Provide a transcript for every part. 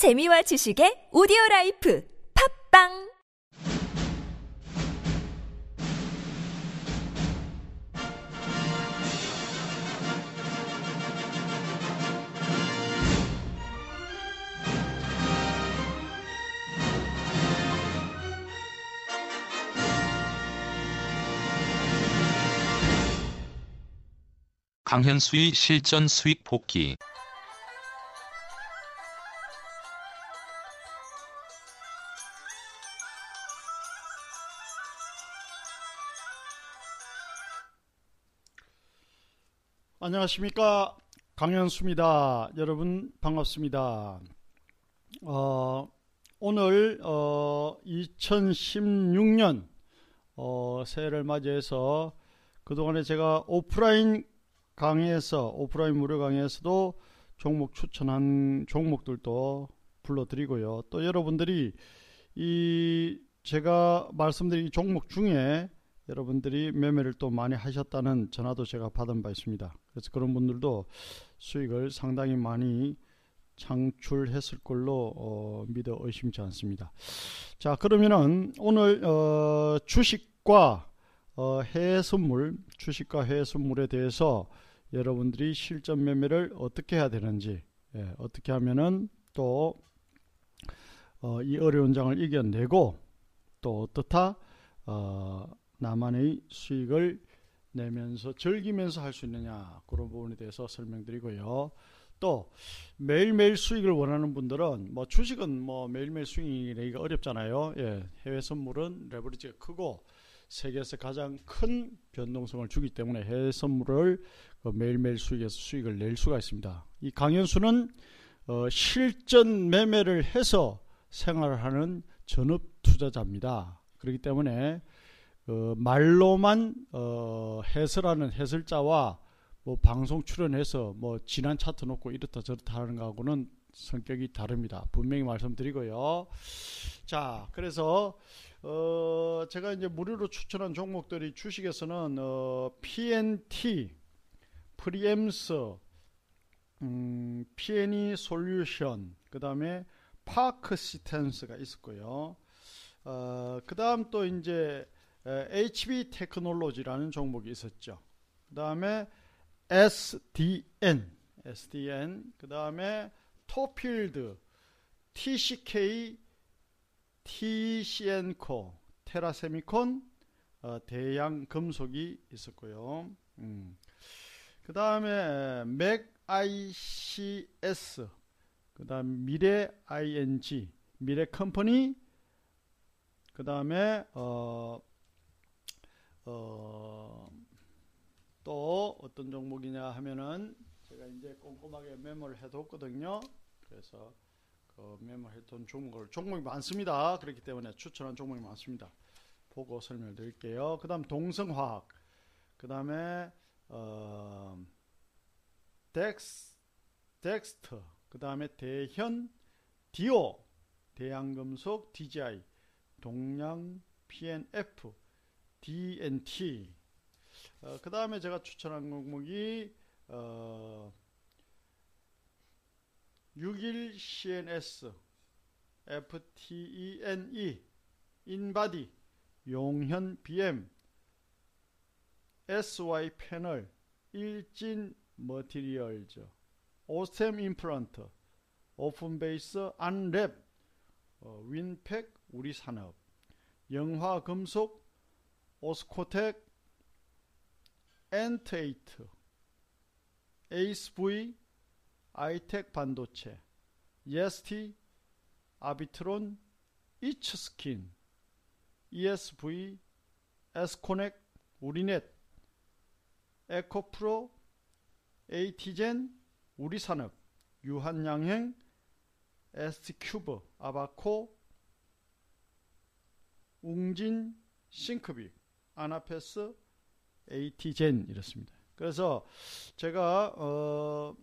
재미와 지식의 오디오 라이프 팝빵 강현수의 실전 수익 복귀. 안녕하십니까 강현수입니다. 여러분 반갑습니다. 어, 오늘 어, 2016년 어, 새해를 맞이해서 그동안에 제가 오프라인 강의에서 오프라인 무료 강의에서도 종목 추천한 종목들도 불러드리고요. 또 여러분들이 이 제가 말씀드린 이 종목 중에 여러분들이 매매를 또 많이 하셨다는 전화도 제가 받은 바 있습니다. 그래서 그런 분들도 수익을 상당히 많이 창출했을 걸로 어, 믿어 의심치 않습니다. 자 그러면은 오늘 어, 주식과 어, 해외 선물, 주식과 해외 선물에 대해서 여러분들이 실전 매매를 어떻게 해야 되는지, 예, 어떻게 하면은 또 어, 이 어려운 장을 이겨내고 또 어떻다 어, 나만의 수익을 내면서 즐기면서 할 수 있느냐 그런 부분에 대해서 설명드리고요. 또 매일매일 수익을 원하는 분들은 뭐 주식은 뭐 매일매일 수익이 내기가 어렵잖아요. 예, 해외 선물은 레버리지가 크고 세계에서 가장 큰 변동성을 주기 때문에 해외 선물을 그 매일매일 수익에서 수익을 낼 수가 있습니다. 이 강연수는 어, 실전 매매를 해서 생활을 하는 전업 투자자입니다. 그렇기 때문에 어, 말로만 어, 해설하는 해설자와 뭐 방송 출연해서 뭐 지난 차트 놓고 이렇다 저렇다 하는 거하고는 성격이 다릅니다. 분명히 말씀드리고요. 자, 그래서 어, 제가 이제 무료로 추천한 종목들이 주식에서는 어, PNT, 프리엠스, 음, PNE 솔루션, 그 다음에 파크시스템스가 있었고요. 어, 그 다음 또 이제 HB 테크놀로지라는 종목이 있었죠. 그 다음에 SDN, SDN, 그 다음에 토필드, TCK, TCN코, 테라세미콘, 어, 대양금속이 있었고요. 음. 그 다음에 맥ICS, 그 다음 미래 ING, 미래 컴퍼니, 그 다음에 어, 어, 또 어떤 종목이냐 하면은 제가 이제 꼼꼼하게 메모를 해뒀거든요. 그래서 그 메모해둔 종목을 종목이 많습니다. 그렇기 때문에 추천한 종목이 많습니다. 보고 설명을 드릴게요. 그 다음 동성화학, 그 다음에 어, 덱스, 덱스터, 그 다음에 대현, 디오, 대양금속, DGI, 동양, PNF, DNT. 어, 그 다음에 제가 추천한 종목이 어, 61 CNS, FTE&E, 인바디, 용현 BM, SY 패널, 일진 머티리얼즈, 오스템 임플란트, 오픈베이스 안랩, 어, 윈팩 우리산업, 영화금속, 오스코텍, 엔테이트, 에이스V, 아이텍 반도체, EST, 아비트론, 이츠스킨, ESV, 에스코넥, 우리넷, 에코프로, 에이티젠, 우리산업, 유한양행, ST큐브, 아바코, 웅진, 싱크빅, 아나페스, 에이티젠 이렇습니다. 그래서 제가 어,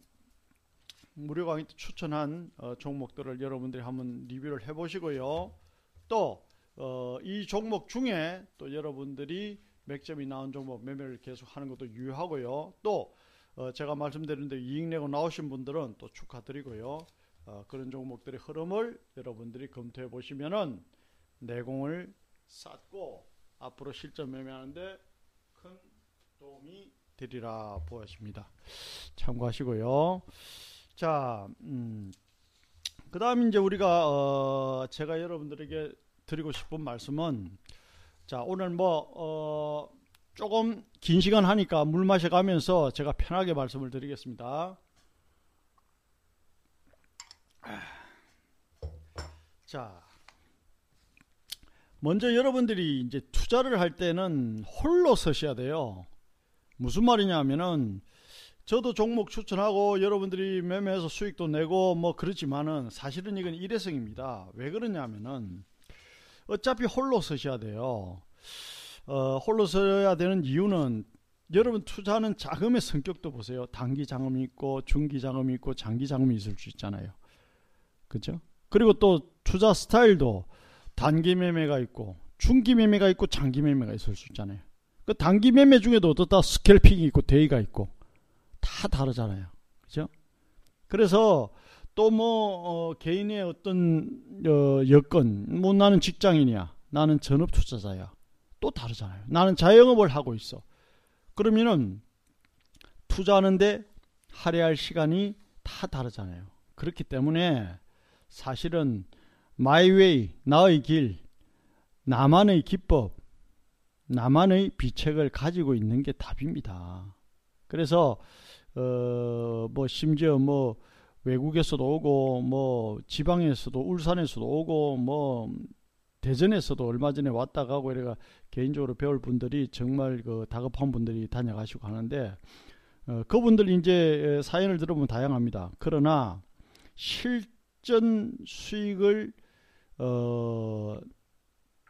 무료 강의 때 추천한 어, 종목들을 여러분들이 한번 리뷰를 해보시고요. 또 어, 이 종목 중에 또 여러분들이 맥점이 나온 종목 매매를 계속 하는 것도 유효하고요. 또 어, 제가 말씀드렸는데 이익 내고 나오신 분들은 또 축하드리고요. 어, 그런 종목들의 흐름을 여러분들이 검토해 보시면은 내공을 쌓고 앞으로 실전 매매하는데 큰 도움이 되리라 보여집니다. 참고하시고요. 자, 음, 그 다음 이제 우리가 어, 제가 여러분들에게 드리고 싶은 말씀은 자 오늘 뭐 어, 조금 긴 시간 하니까 물 마셔가면서 제가 편하게 말씀을 드리겠습니다. 자, 먼저 여러분들이 이제 투자를 할 때는 홀로 서셔야 돼요. 무슨 말이냐면은 저도 종목 추천하고 여러분들이 매매해서 수익도 내고 뭐 그렇지만은 사실은 이건 일회성입니다. 왜 그러냐면은 어차피 홀로 서셔야 돼요. 어, 홀로 서야 되는 이유는 여러분 투자하는 자금의 성격도 보세요. 단기 자금이 있고 중기 자금이 있고 장기 자금이 있을 수 있잖아요. 그죠? 그리고 또 투자 스타일도 단기 매매가 있고 중기 매매가 있고 장기 매매가 있을 수 있잖아요. 그 단기 매매 중에도 어떻다 스캘핑이 있고 데이가 있고 다 다르잖아요. 그죠? 그래서 또뭐 어, 개인의 어떤 어, 여건, 뭐 나는 직장인이야, 나는 전업 투자자야, 또 다르잖아요. 나는 자영업을 하고 있어. 그러면은 투자하는데 할애할 시간이 다 다르잖아요. 그렇기 때문에 사실은 마이웨이, 나의 길, 나만의 기법, 나만의 비책을 가지고 있는 게 답입니다. 그래서 어 뭐 심지어 뭐 외국에서도 오고 뭐 지방에서도 울산에서도 오고 뭐 대전에서도 얼마 전에 왔다 가고 이래가 개인적으로 배울 분들이 정말 그 다급한 분들이 다녀가시고 하는데 어, 그분들 이제 사연을 들어보면 다양합니다. 그러나 실전 수익을 어,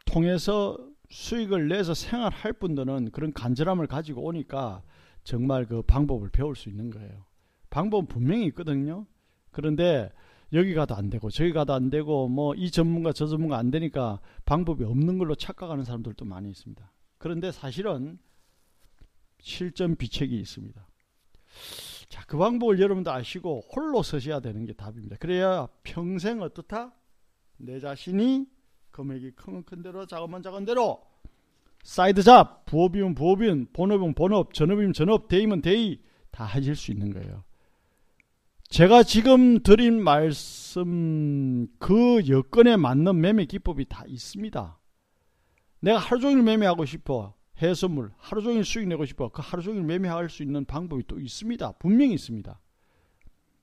통해서 수익을 내서 생활할 분들은 그런 간절함을 가지고 오니까 정말 그 방법을 배울 수 있는 거예요. 방법은 분명히 있거든요. 그런데 여기 가도 안 되고 저기 가도 안 되고 뭐 이 전문가 저 전문가 안 되니까 방법이 없는 걸로 착각하는 사람들도 많이 있습니다. 그런데 사실은 실전 비책이 있습니다. 자, 그 방법을 여러분도 아시고 홀로 서셔야 되는 게 답입니다. 그래야 평생 어떻다? 내 자신이 금액이 큰 대로 작으면 작은 대로 side job, 부업이면 부업이면 본업이면 본업, 전업이면 전업, day면 day 다 하실 수 있는 거예요. 제가 지금 드린 말씀 그 여건에 맞는 매매 기법이 다 있습니다. 내가 하루 종일 매매하고 싶어. 해선물 하루 종일 수익 내고 싶어. 그 하루 종일 매매할 수 있는 방법이 또 있습니다. 분명히 있습니다.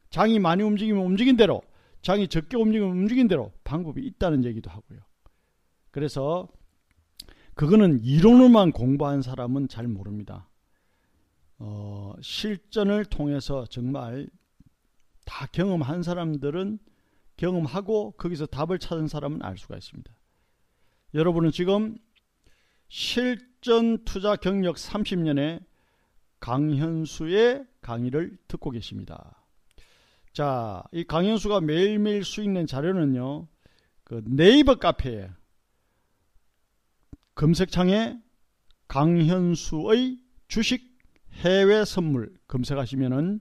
장이 많이 움직이면 움직인 대로, 장이 적게 움직이면 움직인 대로 방법이 있다는 얘기도 하고요. 그래서 그거는 이론으로만 공부한 사람은 잘 모릅니다. 어, 실전을 통해서 정말 다 경험한 사람들은 경험하고 거기서 답을 찾은 사람은 알 수가 있습니다. 여러분은 지금 실전 투자 경력 30년의 강현수의 강의를 듣고 계십니다. 자, 이 강현수가 매일매일 수익 낸 자료는요, 그 네이버 카페에 검색창에 강현수의 주식 해외 선물 검색하시면은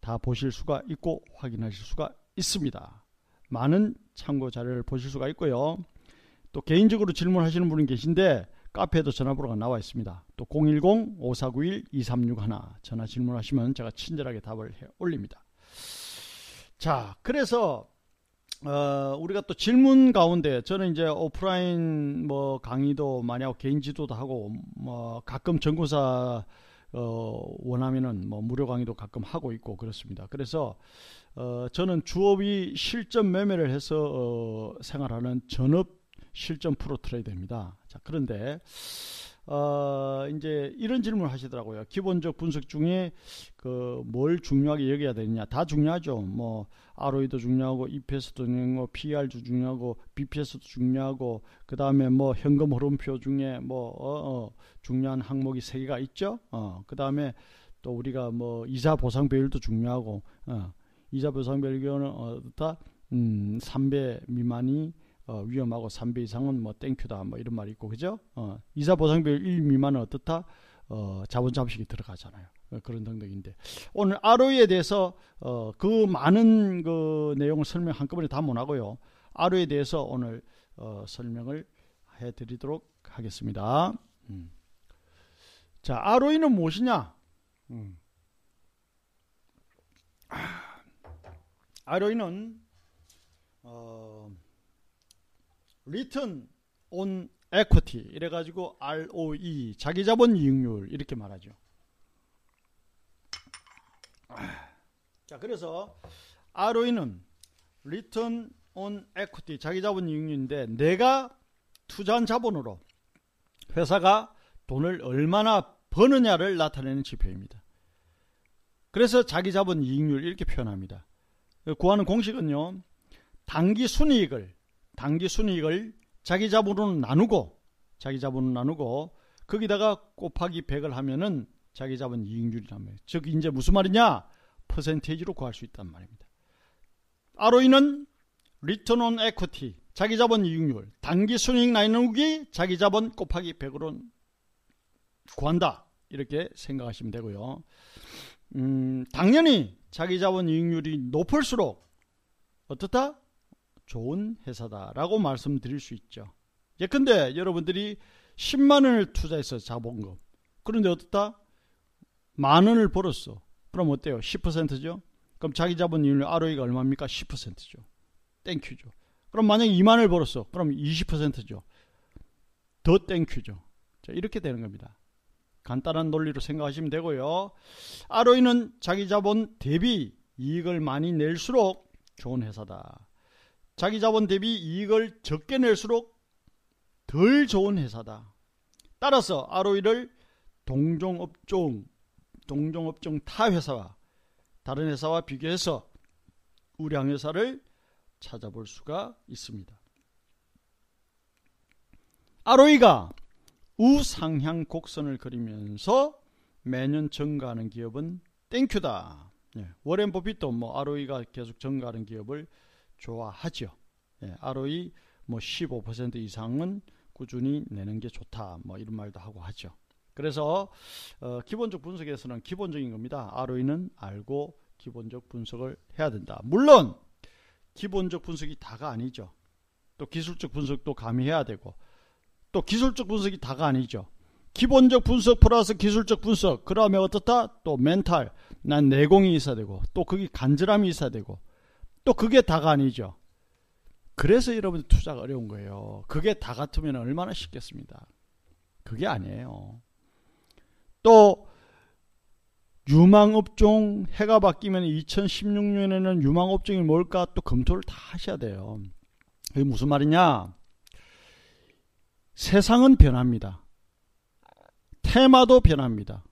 다 보실 수가 있고 확인하실 수가 있습니다. 많은 참고 자료를 보실 수가 있고요. 또 개인적으로 질문하시는 분이 계신데 카페에도 전화번호가 나와 있습니다. 또 010-5491-2361 전화 질문하시면 제가 친절하게 답을 해 올립니다. 자, 그래서 어, 우리가 또 질문 가운데 저는 이제 오프라인 뭐 강의도 많이 하고 개인 지도도 하고 뭐 가끔 전고사 어, 원하면은 뭐 무료 강의도 가끔 하고 있고 그렇습니다. 그래서 어, 저는 주업이 실전 매매를 해서 어, 생활하는 전업 실전 프로 트레이더입니다. 자, 그런데 어, 이제 이런 질문을 하시더라고요. 기본적 분석 중에 그 뭘 중요하게 여겨야 되느냐? 다 중요하죠. 뭐 ROE도 중요하고 EPS도 중요하고 PR도 중요하고 BPS도 중요하고 그 다음에 뭐 현금 흐름표 중에 뭐 어, 어, 중요한 항목이 세 개가 있죠. 어, 그 다음에 또 우리가 뭐 이자 보상 비율도 중요하고 어, 이자 보상 비율은 어떻다? 음, 3배 미만이 어, 위험하고 3배 이상은 뭐 땡큐다 뭐 이런 말이 있고 그죠? 어, 이자 보상 비율 1 미만은 어떻다? 어, 자본 잠식이 들어가잖아요. 어, 그런 등등인데 오늘 ROE에 대해서 어, 그 많은 그 내용을 설명 한꺼번에 다 못하고요. ROE에 대해서 오늘 어, 설명을 해드리도록 하겠습니다. 음. 자, ROE는 무엇이냐? 음. ROE는 어, Return on Equity 이래가지고 ROE 자기자본 이익률 이렇게 말하죠. 자, 그래서 ROE는 Return on Equity 자기자본 이익률인데 내가 투자한 자본으로 회사가 돈을 얼마나 버느냐를 나타내는 지표입니다. 그래서 자기자본 이익률 이렇게 표현합니다. 구하는 공식은요. 단기 순이익을 단기 순이익을 자기 자본으로 나누고 자기 자본으로 나누고 거기다가 곱하기 100을 하면은 자기 자본 말이에요. 즉 이제 무슨 말이냐? 퍼센테이지로 구할 수 있단 말입니다. ROE는 Return on Equity 자기 자본 이익률 단기 순이익 나누기 자기 자본 곱하기 100으로 구한다. 이렇게 생각하시면 되고요. 음, 당연히 자기 자본 이익률이 높을수록 어떻다? 좋은 회사다라고 말씀드릴 수 있죠. 예컨대 여러분들이 10만 원을 투자해서 자본금. 그런데 어떻다? 만 원을 벌었어. 그럼 어때요? 10%죠? 그럼 자기 자본 이익률 ROE가 얼마입니까? 10%죠. thank you죠. 그럼 만약에 2만 원을 벌었어. 그럼 20%죠. 더 thank you죠. 자, 이렇게 되는 겁니다. 간단한 논리로 생각하시면 되고요. ROE는 자기 자본 대비 이익을 많이 낼수록 좋은 회사다. 자기 자본 대비 이익을 적게 낼수록 덜 좋은 회사다. 따라서 ROE를 동종업종, 동종업종 타 회사와 다른 회사와 비교해서 우량 회사를 찾아볼 수가 있습니다. ROE가 우상향 곡선을 그리면서 매년 증가하는 기업은 땡큐다. 예, 워렌 버핏도 뭐 ROE가 계속 증가하는 기업을 좋아하죠. 예, ROE 뭐 15% 이상은 꾸준히 내는 게 좋다. 뭐 이런 말도 하고 하죠. 그래서 어, 기본적 분석에서는 기본적인 겁니다. ROE는 알고 기본적 분석을 해야 된다. 물론 기본적 분석이 다가 아니죠. 또 기술적 분석도 가미해야 되고 또 기술적 분석이 다가 아니죠. 기본적 분석 플러스 기술적 분석 그러면 어떻다? 또 멘탈 난 내공이 있어야 되고 또 그게 간절함이 있어야 되고 또 그게 다가 아니죠. 그래서 여러분 투자가 어려운 거예요. 그게 다 같으면 얼마나 쉽겠습니다. 그게 아니에요. 또 유망업종 해가 바뀌면 2016년에는 유망업종이 뭘까 또 검토를 다 하셔야 돼요. 이게 무슨 말이냐? 세상은 변합니다. 테마도 변합니다.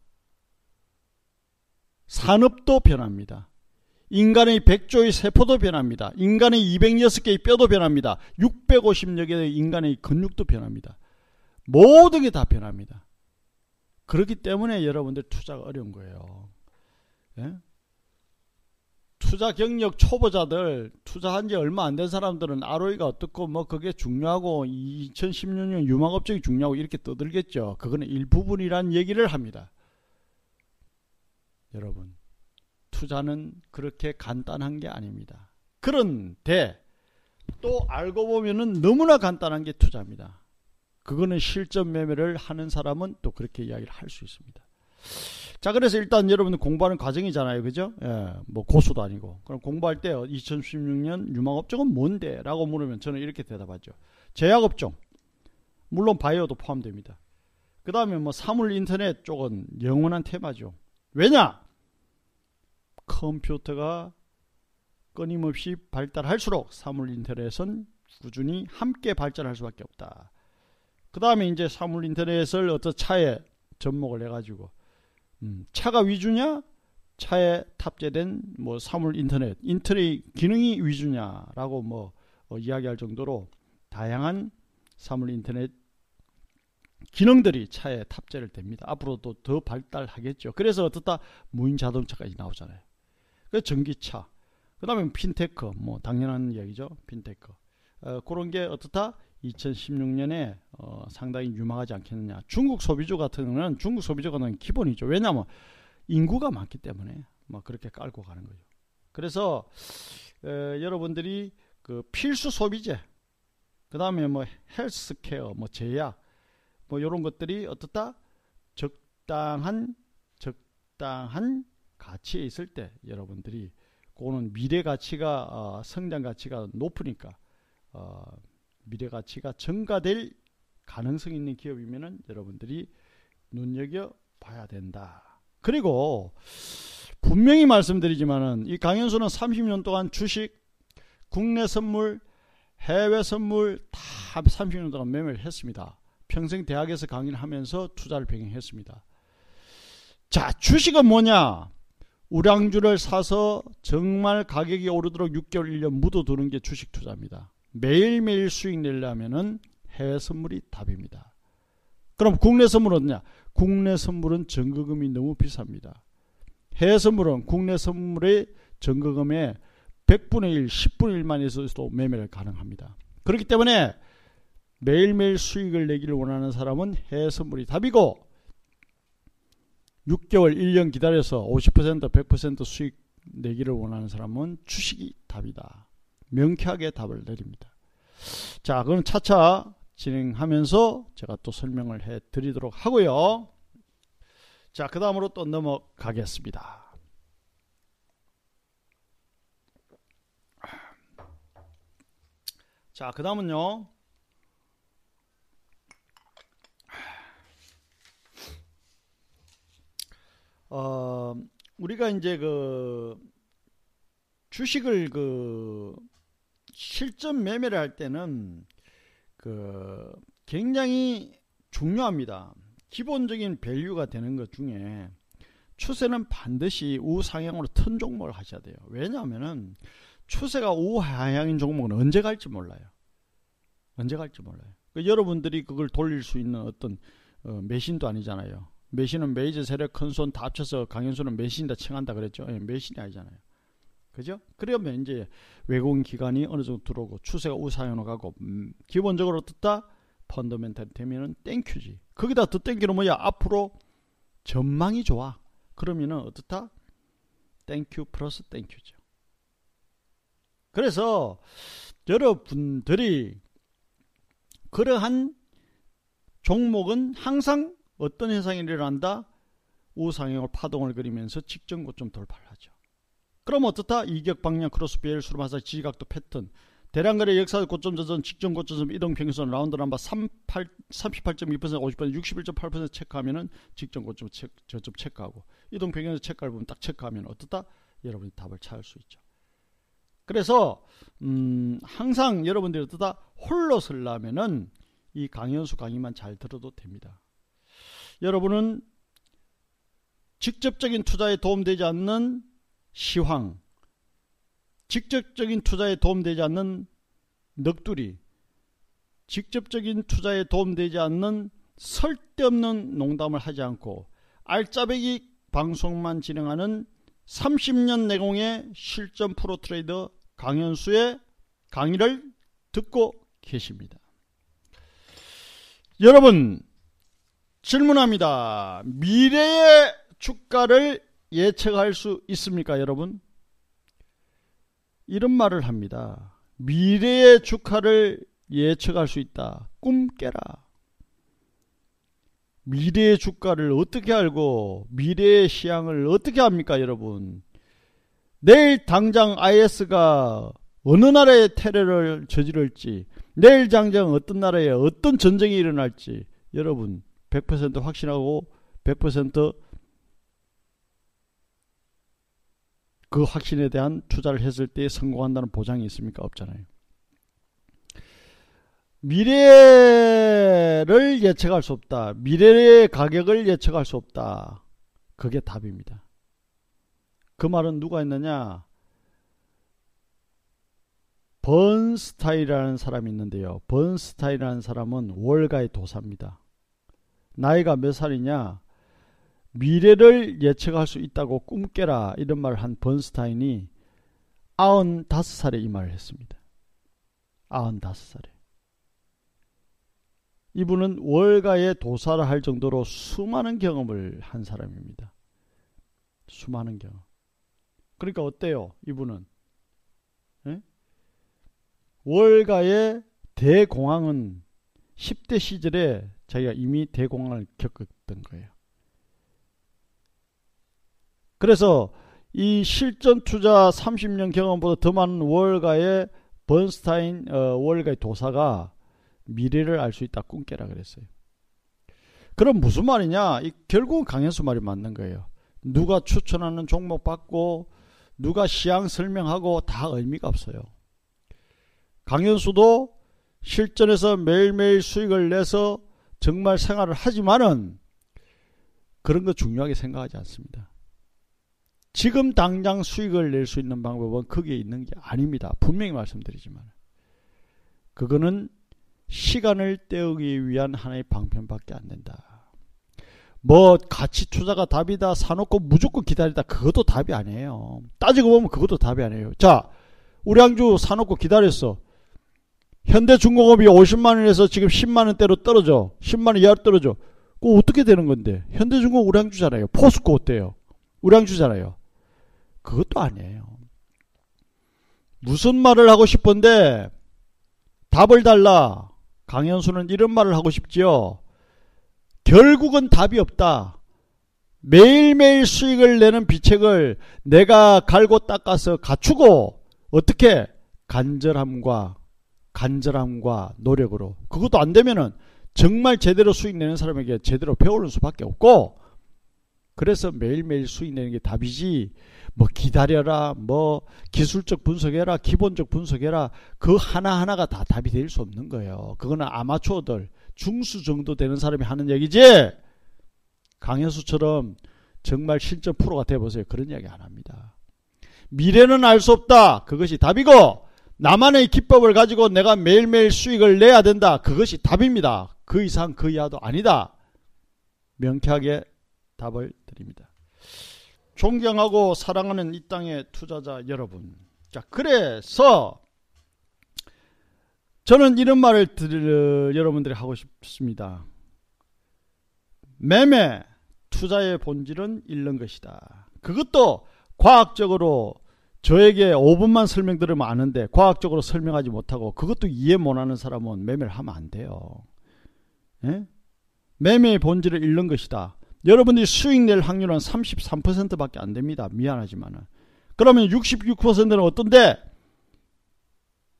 산업도 변합니다. 인간의 100조의 세포도 변합니다. 인간의 206개의 뼈도 변합니다. 650여 개의 인간의 근육도 변합니다. 모든 게 다 변합니다. 그렇기 때문에 여러분들 투자가 어려운 거예요. 예? 투자 경력 초보자들 투자한 지 얼마 안 된 사람들은 ROE가 어떻고 뭐 그게 중요하고 2016년 유망업종이 중요하고 이렇게 떠들겠죠. 그거는 일부분이란 얘기를 합니다. 여러분 투자는 그렇게 간단한 게 아닙니다. 그런데 또 알고 보면은 너무나 간단한 게 투자입니다. 그거는 실전 매매를 하는 사람은 또 그렇게 이야기를 할 수 있습니다. 자, 그래서 일단 여러분 공부하는 과정이잖아요. 그죠? 예, 뭐 고수도 아니고. 그럼 공부할 때 2016년 유망업종은 뭔데? 라고 물으면 저는 이렇게 대답하죠. 제약업종. 물론 바이오도 포함됩니다. 그 다음에 뭐 사물 인터넷 쪽은 영원한 테마죠. 왜냐? 컴퓨터가 끊임없이 발달할수록 사물 인터넷은 꾸준히 함께 발전할 수밖에 없다. 그 다음에 이제 사물 인터넷을 어떤 차에 접목을 해가지고 음, 차가 위주냐 차에 탑재된 뭐 사물 인터넷 인터넷 기능이 위주냐라고 뭐 어, 이야기할 정도로 다양한 사물 인터넷 기능들이 차에 탑재를 됩니다. 앞으로도 더 발달하겠죠. 그래서 어떻다 무인 자동차까지 나오잖아요. 그 전기차, 그 다음에 핀테크, 뭐 당연한 이야기죠. 핀테크. 어, 그런 게 어떻다? 2016년에 어, 상당히 유망하지 않겠느냐. 중국 소비주 같은 경우는 중국 소비주가 기본이죠. 왜냐하면 인구가 많기 때문에 뭐 그렇게 깔고 가는 거죠. 그래서 에, 여러분들이 그 필수 소비재, 그 다음에 뭐 헬스케어, 뭐 제약, 뭐 이런 것들이 어떻다 적당한 적당한 가치에 있을 때 여러분들이 그거는 미래 가치가 어, 성장 가치가 높으니까 어, 미래 가치가 증가될 가능성 있는 기업이면은 여러분들이 눈여겨 봐야 된다. 그리고 분명히 말씀드리지만은 이 강연수는 30년 동안 주식, 국내 선물, 해외 선물 다 30년 동안 매매를 했습니다. 평생 대학에서 강의를 하면서 투자를 병행했습니다. 자, 주식은 뭐냐? 우량주를 사서 정말 가격이 오르도록 6개월, 1년 묻어두는 게 주식 투자입니다. 매일매일 수익 내려면은 해외 선물이 답입니다. 그럼 국내 선물은 어냐? 국내 선물은 증거금이 너무 비쌉니다. 해외 선물은 국내 선물의 증거금의 100분의 1, 10분의 1만 있어도 매매를 가능합니다. 그렇기 때문에 매일매일 수익을 내기를 원하는 사람은 해외 선물이 답이고 6개월, 1년 기다려서 50%, 100% 수익 내기를 원하는 사람은 주식이 답이다. 명쾌하게 답을 내립니다. 자, 그럼 차차 진행하면서 제가 또 설명을 해 드리도록 하고요. 자, 그 다음으로 또 넘어가겠습니다. 자, 그 다음은요. 어, 우리가 이제 그 주식을 그 실전 매매를 할 때는 그 굉장히 중요합니다. 기본적인 value가 되는 것 중에 추세는 반드시 우상향으로 튼 종목을 하셔야 돼요. 왜냐하면은 추세가 우하향인 종목은 언제 갈지 몰라요. 언제 갈지 몰라요. 그 여러분들이 그걸 돌릴 수 있는 어떤 어, 매신도 아니잖아요. 매신은 메이저 세력 큰 손 다 합쳐서 강현수는 매신이다 칭한다 그랬죠. 예, 매신이 아니잖아요. 그죠? 그러면 이제 외국인 기관이 어느 정도 들어오고 추세가 우상향으로 가고 음, 기본적으로 어떻다 fundamental 되면은 thank you지. 거기다 더 땡기는 뭐야? 앞으로 전망이 좋아. 그러면은 어떻다? thank you plus thank you죠. 그래서 여러분들이 그러한 종목은 항상 어떤 현상이 일어난다? 우상향을 파동을 그리면서 직전 고점 돌파를 하죠. 그럼 어떻다? 이격 방향 크로스 베일 수로 마사 지각도 패턴 대량거래 역사 고점 전선 직전 고점 이동 평균선 라운드 넘버 38, 38.2% 50% 61.8% 체크하면은 직전 고점 체크, 저점 체크하고 이동 평균선 체크를 보면 딱 체크하면 어떻다? 여러분이 답을 찾을 수 있죠. 그래서 음, 항상 여러분들이 어떻다? 홀로 설라면은 이 강연수 강의만 잘 들어도 됩니다. 여러분은 직접적인 투자에 도움되지 않는 시황, 직접적인 투자에 도움되지 않는 넋두리, 직접적인 투자에 도움되지 않는 설데없는 농담을 하지 않고 알짜배기 방송만 진행하는 30년 내공의 실전 프로 트레이더 강현수의 강의를 듣고 계십니다. 여러분, 질문합니다. 미래의 주가를 예측할 수 있습니까, 여러분? 이런 말을 합니다. 미래의 주가를 예측할 수 있다. 꿈 깨라. 미래의 주가를 어떻게 알고 미래의 시향을 어떻게 합니까, 여러분? 내일 당장 IS가 어느 나라에 테러를 저지를지, 내일 당장 어떤 나라에 어떤 전쟁이 일어날지, 여러분 100% 확신하고 100%그 확신에 대한 투자를 했을 때 성공한다는 보장이 있습니까? 없잖아요. 미래를 예측할 수 없다. 미래의 가격을 예측할 수 없다. 그게 답입니다. 그 말은 누가 했느냐? 번스타일이라는 사람이 있는데요. 번스타일이라는 사람은 월가의 도사입니다. 나이가 몇 살이냐? 미래를 예측할 수 있다고 꿈깨라 이런 말을 한 번스타인이 95살에 이 말을 했습니다. 95살에. 이분은 월가의 도사를 할 정도로 수많은 경험을 한 사람입니다. 수많은 경험. 그러니까 어때요? 이분은 예? 월가의 대공황은 10대 시절에 자기가 이미 대공황을 겪었던 거예요. 그래서 이 실전 투자 30년 경험보다 더 많은 월가의 번스타인 어, 월가의 도사가 미래를 알 수 있다 꿈깨라 그랬어요. 그럼 무슨 말이냐? 이 결국은 강현수 말이 맞는 거예요. 누가 추천하는 종목 받고 누가 시향 설명하고 다 의미가 없어요. 강현수도 실전에서 매일매일 수익을 내서 정말 생활을 하지만은 그런 거 중요하게 생각하지 않습니다. 지금 당장 수익을 낼 수 있는 방법은 거기에 있는 게 아닙니다. 분명히 말씀드리지만. 그거는 시간을 때우기 위한 하나의 방편밖에 안 된다. 뭐 가치 투자가 답이다 사놓고 무조건 기다리다 그것도 답이 아니에요. 따지고 보면 그것도 답이 아니에요. 자 우량주 사놓고 기다렸어. 현대중공업이 50만 원에서 지금 10만 원대로 떨어져. 10만 원 이하로 떨어져. 그 어떻게 되는 건데? 현대중공업 우량주잖아요. 포스코 어때요? 우량주잖아요. 그것도 아니에요. 무슨 말을 하고 싶은데 답을 달라. 강현수는 이런 말을 하고 싶지요. 결국은 답이 없다. 매일매일 수익을 내는 비책을 내가 갈고 닦아서 갖추고 어떻게 간절함과 간절함과 노력으로. 그것도 안 되면은 정말 제대로 수익 내는 사람에게 제대로 배우는 수밖에 없고 그래서 매일매일 수익 내는 게 답이지. 뭐 기다려라 뭐 기술적 분석해라 기본적 분석해라. 그 하나하나가 다 답이 될 수 없는 거예요. 그거는 아마추어들 중수 정도 되는 사람이 하는 얘기지. 강현수처럼 정말 실전 프로가 돼보세요. 그런 이야기 안 합니다. 미래는 알 수 없다. 그것이 답이고 나만의 기법을 가지고 내가 매일매일 수익을 내야 된다. 그것이 답입니다. 그 이상 그 이하도 아니다. 명쾌하게 답을 드립니다. 존경하고 사랑하는 이 땅의 투자자 여러분. 자 그래서 저는 이런 말을 들, 여러분들이 하고 싶습니다. 매매, 투자의 본질은 잃는 것이다. 그것도 과학적으로 저에게 5분만 설명 들으면 아는데 과학적으로 설명하지 못하고 그것도 이해 못하는 사람은 매매를 하면 안 돼요. 예? 매매의 본질을 잃는 것이다. 여러분들이 수익 낼 확률은 33%밖에 안 됩니다. 미안하지만은. 그러면 66%는 어떤데?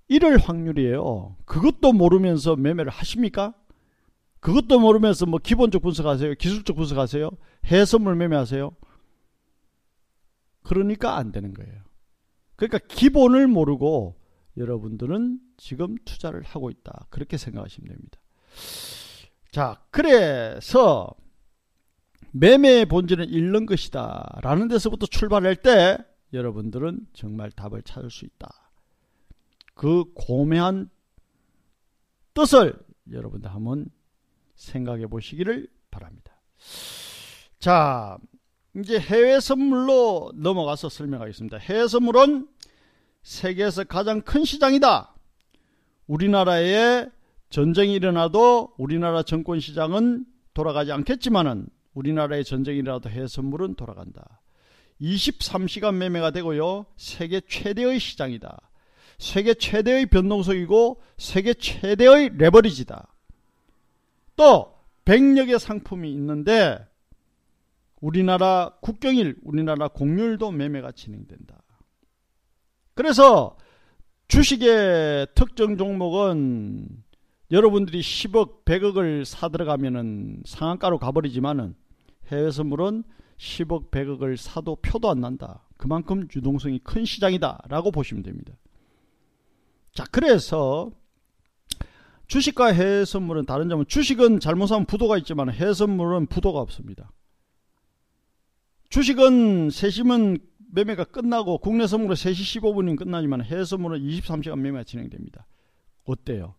이럴 확률이에요. 그것도 모르면서 매매를 하십니까? 그것도 모르면서 뭐 기본적 분석하세요? 기술적 분석하세요? 해선물 매매하세요? 그러니까 안 되는 거예요. 그러니까 기본을 모르고 여러분들은 지금 투자를 하고 있다. 그렇게 생각하시면 됩니다. 자, 그래서 매매의 본질은 잃는 것이다. 라는 데서부터 출발할 때 여러분들은 정말 답을 찾을 수 있다. 그 고매한 뜻을 여러분들 한번 생각해 보시기를 바랍니다. 자, 이제 해외 선물로 넘어가서 설명하겠습니다. 해외 선물은 세계에서 가장 큰 시장이다. 우리나라에 전쟁이 일어나도 우리나라 정권 시장은 돌아가지 않겠지만은 우리나라의 전쟁이 일어나도 해외 선물은 돌아간다. 23시간 매매가 되고요. 세계 최대의 시장이다. 세계 최대의 변동성이고 세계 최대의 레버리지다. 또 100여 개 상품이 있는데 우리나라 국경일, 우리나라 공률도 매매가 진행된다. 그래서 주식의 특정 종목은 여러분들이 10억, 100억을 사들어가면은 상한가로 가버리지만은 해외 선물은 10억, 100억을 사도 표도 안 난다. 그만큼 유동성이 큰 시장이다. 라고 보시면 됩니다. 자, 그래서 주식과 해외 선물은 다른 점은 주식은 잘못 사면 부도가 있지만 해외 선물은 부도가 없습니다. 주식은 세심은 매매가 끝나고 국내 선물은 3시 15분이면 끝나지만 해외 선물은 23시간 매매가 진행됩니다. 어때요?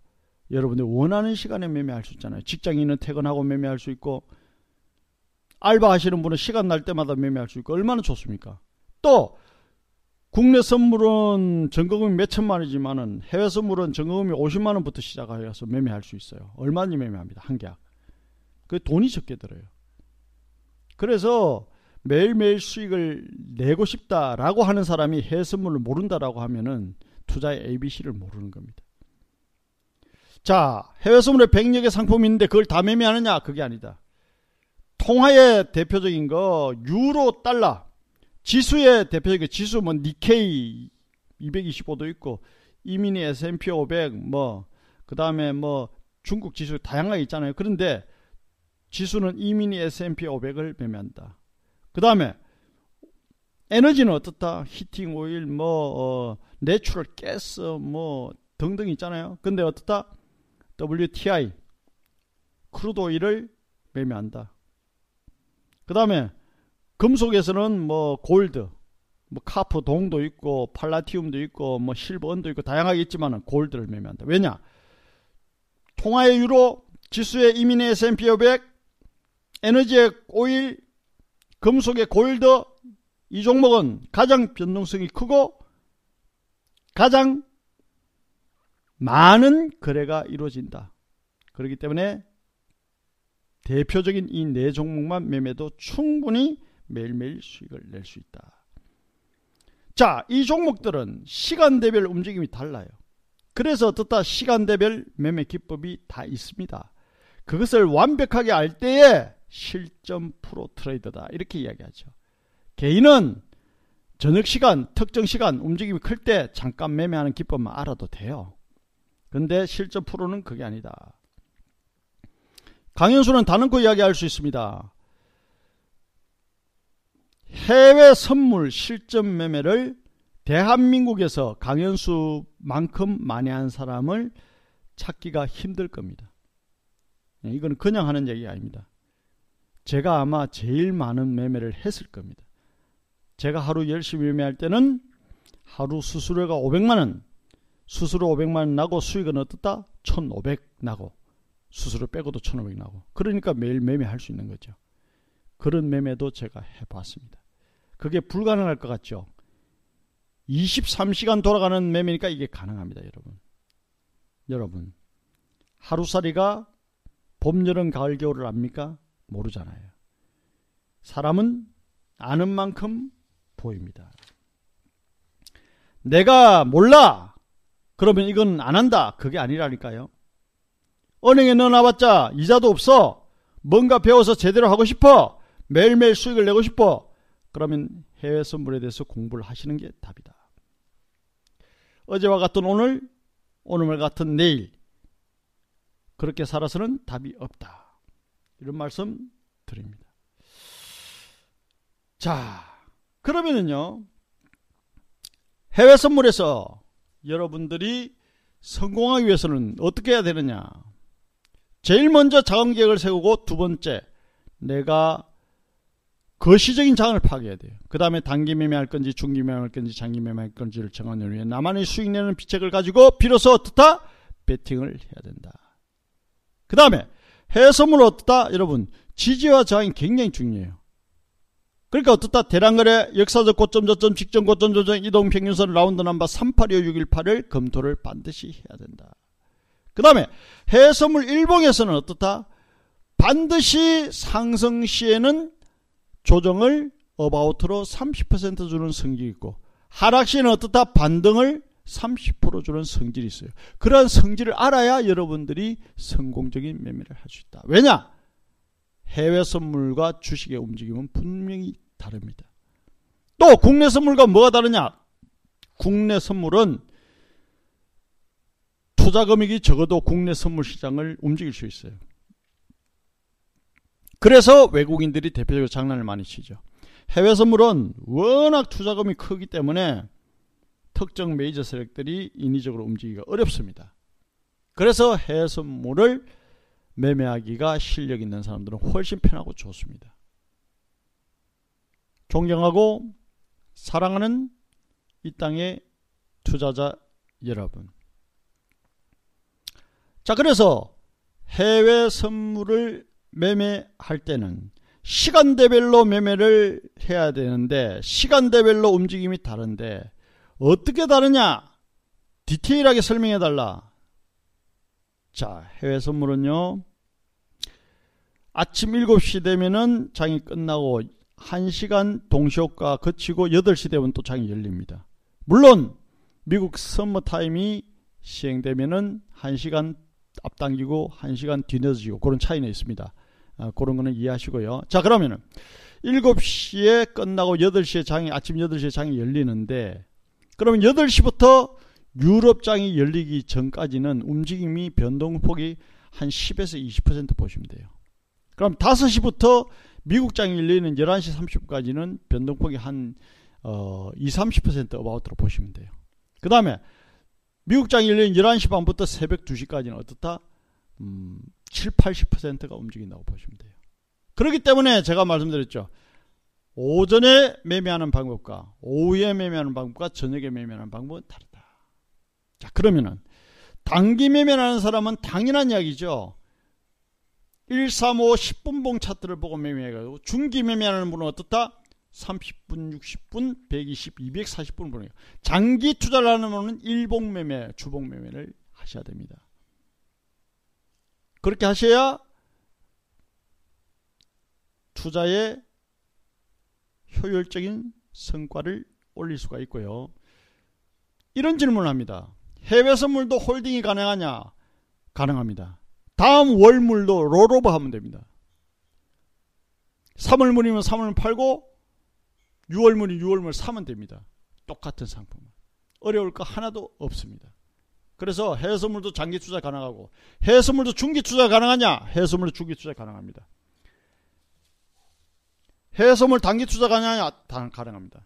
여러분들 원하는 시간에 매매할 수 있잖아요. 직장인은 퇴근하고 매매할 수 있고 알바 하시는 분은 시간 날 때마다 매매할 수 있고 얼마나 좋습니까? 또 국내 선물은 전거금이 몇 천만 원이지만은 해외 선물은 전거금이 50만 원부터 시작하여서 매매할 수 있어요. 얼마든지 매매합니다. 한 계약. 그 돈이 적게 들어요. 그래서 매일매일 수익을 내고 싶다라고 하는 사람이 해외 선물을 모른다라고 하면은 투자의 ABC를 모르는 겁니다. 자, 해외 선물에 100여 개 상품이 있는데 그걸 다 매매하느냐? 그게 아니다. 통화의 대표적인 거 유로 달러 지수의 대표적인 지수 뭐 니케이 225도 있고 E-mini S&P 500 뭐 그다음에 뭐 중국 지수 다양하게 있잖아요. 그런데 지수는 E-mini S&P 500을 매매한다. 그 다음에 에너지는 어떻다? heating oil 뭐 어, natural gas 뭐 등등 있잖아요. 근데 어떻다? WTI crude oil을 매매한다. 그 다음에 금속에서는 뭐 골드, 뭐 copper 동도 있고 팔라듐도 있고 뭐 실버은도 있고 다양하게 있지만은 gold를 매매한다. 왜냐? 통화의 유로, 지수의 E-mini S&P 500, 에너지의 오일, 금속의 골드 이 종목은 가장 변동성이 크고 가장 많은 거래가 이루어진다. 그렇기 때문에 대표적인 이 네 종목만 매매도 충분히 매일매일 수익을 낼 수 있다. 자, 이 종목들은 시간대별 움직임이 달라요. 그래서 어떻다 시간대별 매매 기법이 다 있습니다. 그것을 완벽하게 알 때에 실전 프로 트레이더다. 이렇게 이야기하죠. 개인은 저녁 시간, 특정 시간 움직임이 클 때 잠깐 매매하는 기법만 알아도 돼요. 근데 실전 프로는 그게 아니다. 강현수는 다른거 이야기할 수 있습니다. 해외 선물 실전 매매를 대한민국에서 강현수만큼 많이 한 사람을 찾기가 힘들 겁니다. 네, 이거는 그냥 하는 얘기가 아닙니다. 제가 아마 제일 많은 매매를 했을 겁니다. 제가 하루 열심히 매매할 때는 하루 수수료가 500만원, 수수료 500만원 나고 수익은 어떻다? 1500 나고, 수수료 빼고도 1500 나고. 그러니까 매일 매매할 수 있는 거죠. 그런 매매도 제가 해봤습니다. 그게 불가능할 것 같죠? 23시간 돌아가는 매매니까 이게 가능합니다, 여러분. 여러분, 하루살이가 봄, 여름, 가을, 겨울을 압니까? 모르잖아요. 사람은 아는 만큼 보입니다. 내가 몰라! 그러면 이건 안 한다. 그게 아니라니까요. 은행에 넣어놔봤자 이자도 없어. 뭔가 배워서 제대로 하고 싶어. 매일매일 수익을 내고 싶어. 그러면 해외 선물에 대해서 공부를 하시는 게 답이다. 어제와 같은 오늘, 오늘과 같은 내일. 그렇게 살아서는 답이 없다. 이런 말씀 드립니다. 자, 그러면은요, 해외 선물에서 여러분들이 성공하기 위해서는 어떻게 해야 되느냐? 제일 먼저 자금 계획을 세우고 두 번째, 내가 거시적인 장을 파괴해야 돼요. 그 다음에 단기 매매할 건지 중기 매매할 건지 장기 매매할 건지를 정하는 후에 나만의 수익 내는 비책을 가지고 비로소 어떻다? 베팅을 해야 된다. 그 다음에 해외선물 어떻다? 여러분 지지와 저항이 굉장히 중요해요. 그러니까 어떻다? 대량거래 역사적 고점 저점 직전 고점 조정 이동 평균선 라운드 넘버 382618을 검토를 반드시 해야 된다. 그 다음에 해외선물 일봉에서는 어떻다? 반드시 상승 시에는 조정을 어바웃으로 30% 주는 성질이 있고 하락 시에는 어떻다? 반등을 30% 주는 성질이 있어요. 그러한 성질을 알아야 여러분들이 성공적인 매매를 할 수 있다. 왜냐? 해외 선물과 주식의 움직임은 분명히 다릅니다. 또 국내 선물과 뭐가 다르냐? 국내 선물은 투자 금액이 적어도 국내 선물 시장을 움직일 수 있어요. 그래서 외국인들이 대표적으로 장난을 많이 치죠. 해외 선물은 워낙 투자금이 크기 때문에 특정 메이저 세력들이 인위적으로 움직이기가 어렵습니다. 그래서 해외 선물을 매매하기가 실력 있는 사람들은 훨씬 편하고 좋습니다. 존경하고 사랑하는 이 땅의 투자자 여러분. 자, 그래서 해외 선물을 매매할 때는 시간대별로 매매를 해야 되는데 시간대별로 움직임이 다른데 어떻게 다르냐? 디테일하게 설명해 달라. 자, 해외 선물은요. 아침 7시 되면은 장이 끝나고 1시간 동시효과 거치고 8시 되면 또 장이 열립니다. 물론 미국 서머타임이 시행되면은 1시간 앞당기고 1시간 뒤늦어지고 그런 차이는 있습니다. 아, 그런 거는 이해하시고요. 자 그러면은 7시에 끝나고 8시에 장이 아침 8시에 장이 열리는데 그러면 8시부터 유럽장이 열리기 전까지는 움직임이 변동폭이 한 10에서 20% 보시면 돼요. 그럼 5시부터 미국장이 열리는 11시 30분까지는 변동폭이 한 어, 20, 30% 어바웃으로 보시면 돼요. 그 다음에 미국장이 열리는 11시 반부터 새벽 2시까지는 어떻다? 음, 7, 80%가 움직인다고 보시면 돼요. 그렇기 때문에 제가 말씀드렸죠. 오전에 매매하는 방법과 오후에 매매하는 방법과 저녁에 매매하는 방법은 다르다. 자, 그러면은 단기 매매하는 사람은 당연한 이야기죠. 1, 3, 5, 10분봉 차트를 보고 매매해가지고 중기 매매하는 분은 어떻다? 30분, 60분, 120, 240분 보내요. 장기 투자를 하는 분은 일봉 매매, 주봉 매매를 하셔야 됩니다. 그렇게 하셔야 투자의 효율적인 성과를 올릴 수가 있고요. 이런 질문을 합니다. 해외 선물도 홀딩이 가능하냐? 가능합니다. 다음 월물도 롤오버 하면 됩니다. 3월물이면 3월 팔고 6월물이 6월물 사면 됩니다. 똑같은 상품. 어려울 거 하나도 없습니다. 그래서 해외 선물도 장기 투자 가능하고 해외 선물도 중기 투자 가능하냐? 해외 선물도 중기 투자 가능합니다. 해외선물 단기 투자 가능하냐? 가능합니다.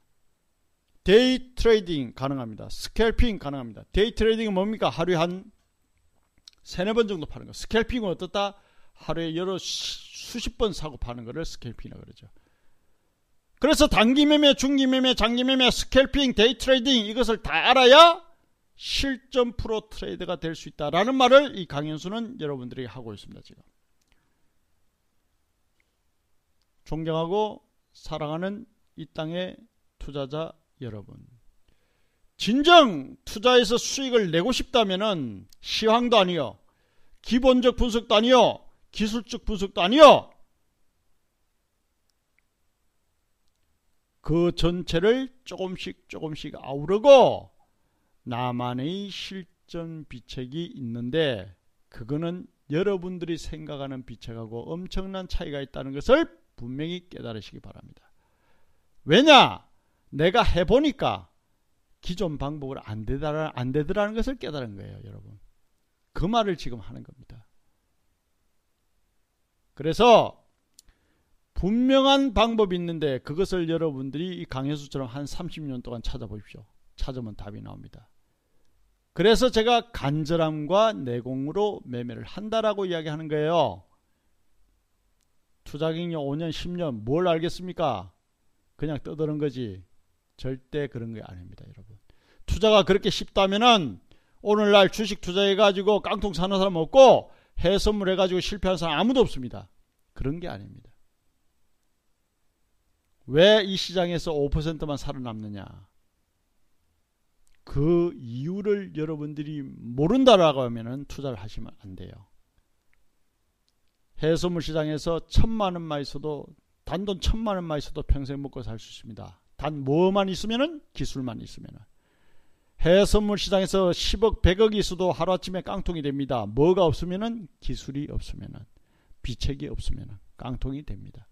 day trading 가능합니다. scalping 가능합니다. day trading은 뭡니까? 하루에 한 세네 번 정도 파는 거. scalping은 어떻다? 하루에 여러 수십 번 사고 파는 거를 scalping이라고 그러죠. 그래서 단기 매매, 중기 매매, 장기 매매, scalping, day trading 이것을 다 알아야 실전 프로 trader가 될 수 있다라는 말을 이 강현수는 여러분들이 하고 있습니다. 지금. 존경하고 사랑하는 이 땅의 투자자 여러분. 진정 투자에서 수익을 내고 싶다면은 시황도 아니요. 기본적 분석도 아니요. 기술적 분석도 아니요. 그 전체를 조금씩 조금씩 아우르고 나만의 실전 비책이 있는데 그거는 여러분들이 생각하는 비책하고 엄청난 차이가 있다는 것을 분명히 깨달으시기 바랍니다. 왜냐? 내가 해보니까 기존 방법으로 안, 되더라, 안 되더라는 것을 깨달은 거예요, 여러분. 그 말을 지금 하는 겁니다. 그래서 분명한 방법이 있는데 그것을 여러분들이 이 강혜수처럼 한 30년 동안 찾아보십시오. 찾으면 답이 나옵니다. 그래서 제가 간절함과 내공으로 매매를 한다라고 이야기하는 거예요. 투자 경력 5년, 10년 뭘 알겠습니까? 그냥 떠드는 거지. 절대 그런 게 아닙니다, 여러분. 투자가 그렇게 쉽다면은 오늘날 주식 투자해가지고 깡통 사는 사람 없고 해선물 해가지고 실패한 사람 아무도 없습니다. 그런 게 아닙니다. 왜 이 시장에서 5%만 살아남느냐? 그 이유를 여러분들이 모른다라고 하면은 투자를 하시면 안 돼요. 해수물 시장에서 천만 원만 있어도 단돈 천만 원만 있어도 평생 먹고 살 수 있습니다. 단 뭐만 있으면은 기술만 있으면은 해선물 시장에서 10억 100억이 있어도 하루아침에 깡통이 됩니다. 뭐가 없으면은 기술이 없으면은 비책이 없으면은 깡통이 됩니다.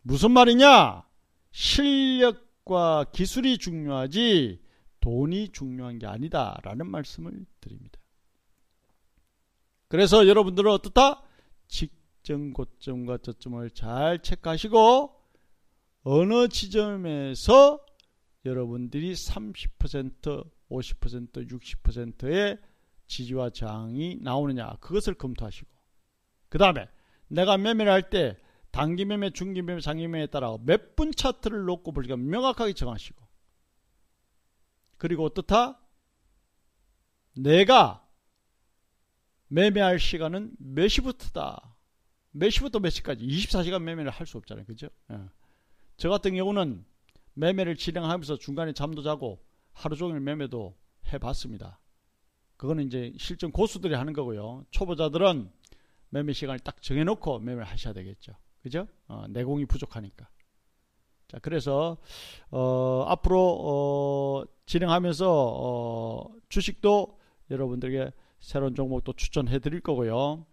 무슨 말이냐? 실력과 기술이 중요하지 돈이 중요한 게 아니다라는 말씀을 드립니다. 그래서 여러분들은 어떻다? 직전 고점과 저점을 잘 체크하시고 어느 지점에서 여러분들이 30%, 50%, 60%의 지지와 저항이 나오느냐 그것을 검토하시고 그 다음에 내가 매매를 할 때 단기 매매, 중기 매매, 장기 매매에 따라 몇 분 차트를 놓고 볼까 명확하게 정하시고 그리고 어떻다? 내가 매매할 시간은 몇 시부터다. 몇 시부터 몇 시까지 24시간 매매를 할 수 없잖아요. 그죠? 예. 저 같은 경우는 매매를 진행하면서 중간에 잠도 자고 하루 종일 매매도 해봤습니다. 그거는 이제 실전 고수들이 하는 거고요. 초보자들은 매매 시간을 딱 정해놓고 매매를 하셔야 되겠죠. 그죠? 어, 내공이 부족하니까. 자, 그래서 어, 앞으로 어, 진행하면서 어, 주식도 여러분들에게 새로운 종목도 추천해 드릴 거고요.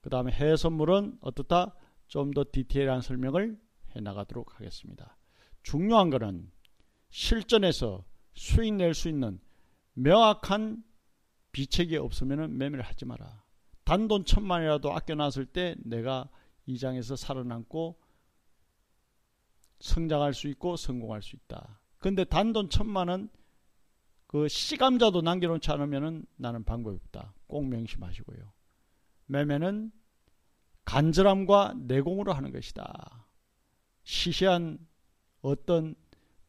그 다음에 해외 선물은 어떻다? 좀 더 디테일한 설명을 해 나가도록 하겠습니다. 중요한 것은 실전에서 수익 낼 수 있는 명확한 비책이 없으면 매매를 하지 마라. 단돈 천만이라도 아껴놨을 때 내가 이 장에서 살아남고 성장할 수 있고 성공할 수 있다. 근데 단돈 천만은 그 시감자도 남겨놓지 않으면 나는 방법이 없다. 꼭 명심하시고요. 매매는 간절함과 내공으로 하는 것이다. 시시한 어떤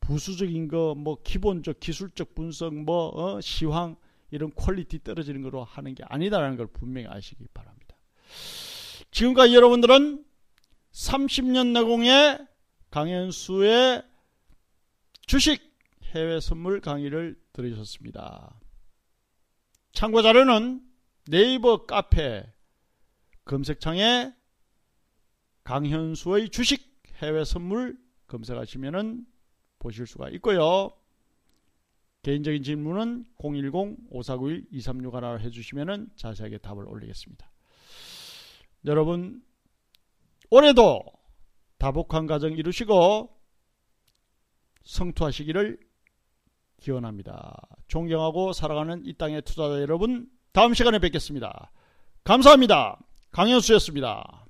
부수적인 거, 뭐 기본적 기술적 분석, 뭐 어, 시황 이런 퀄리티 떨어지는 거로 하는 게 아니다라는 걸 분명히 아시기 바랍니다. 지금까지 여러분들은 30년 내공의 강현수의 주식 해외 선물 강의를 들으셨습니다. 참고 자료는 네이버 카페 검색창에 강현수의 주식 해외 선물 검색하시면 보실 수가 있고요. 개인적인 질문은 010-5491-2361로 해주시면 자세하게 답을 올리겠습니다. 여러분 올해도 다복한 가정 이루시고 성투하시기를 기원합니다. 존경하고 살아가는 이 땅의 투자자 여러분 다음 시간에 뵙겠습니다. 감사합니다. 강현수였습니다.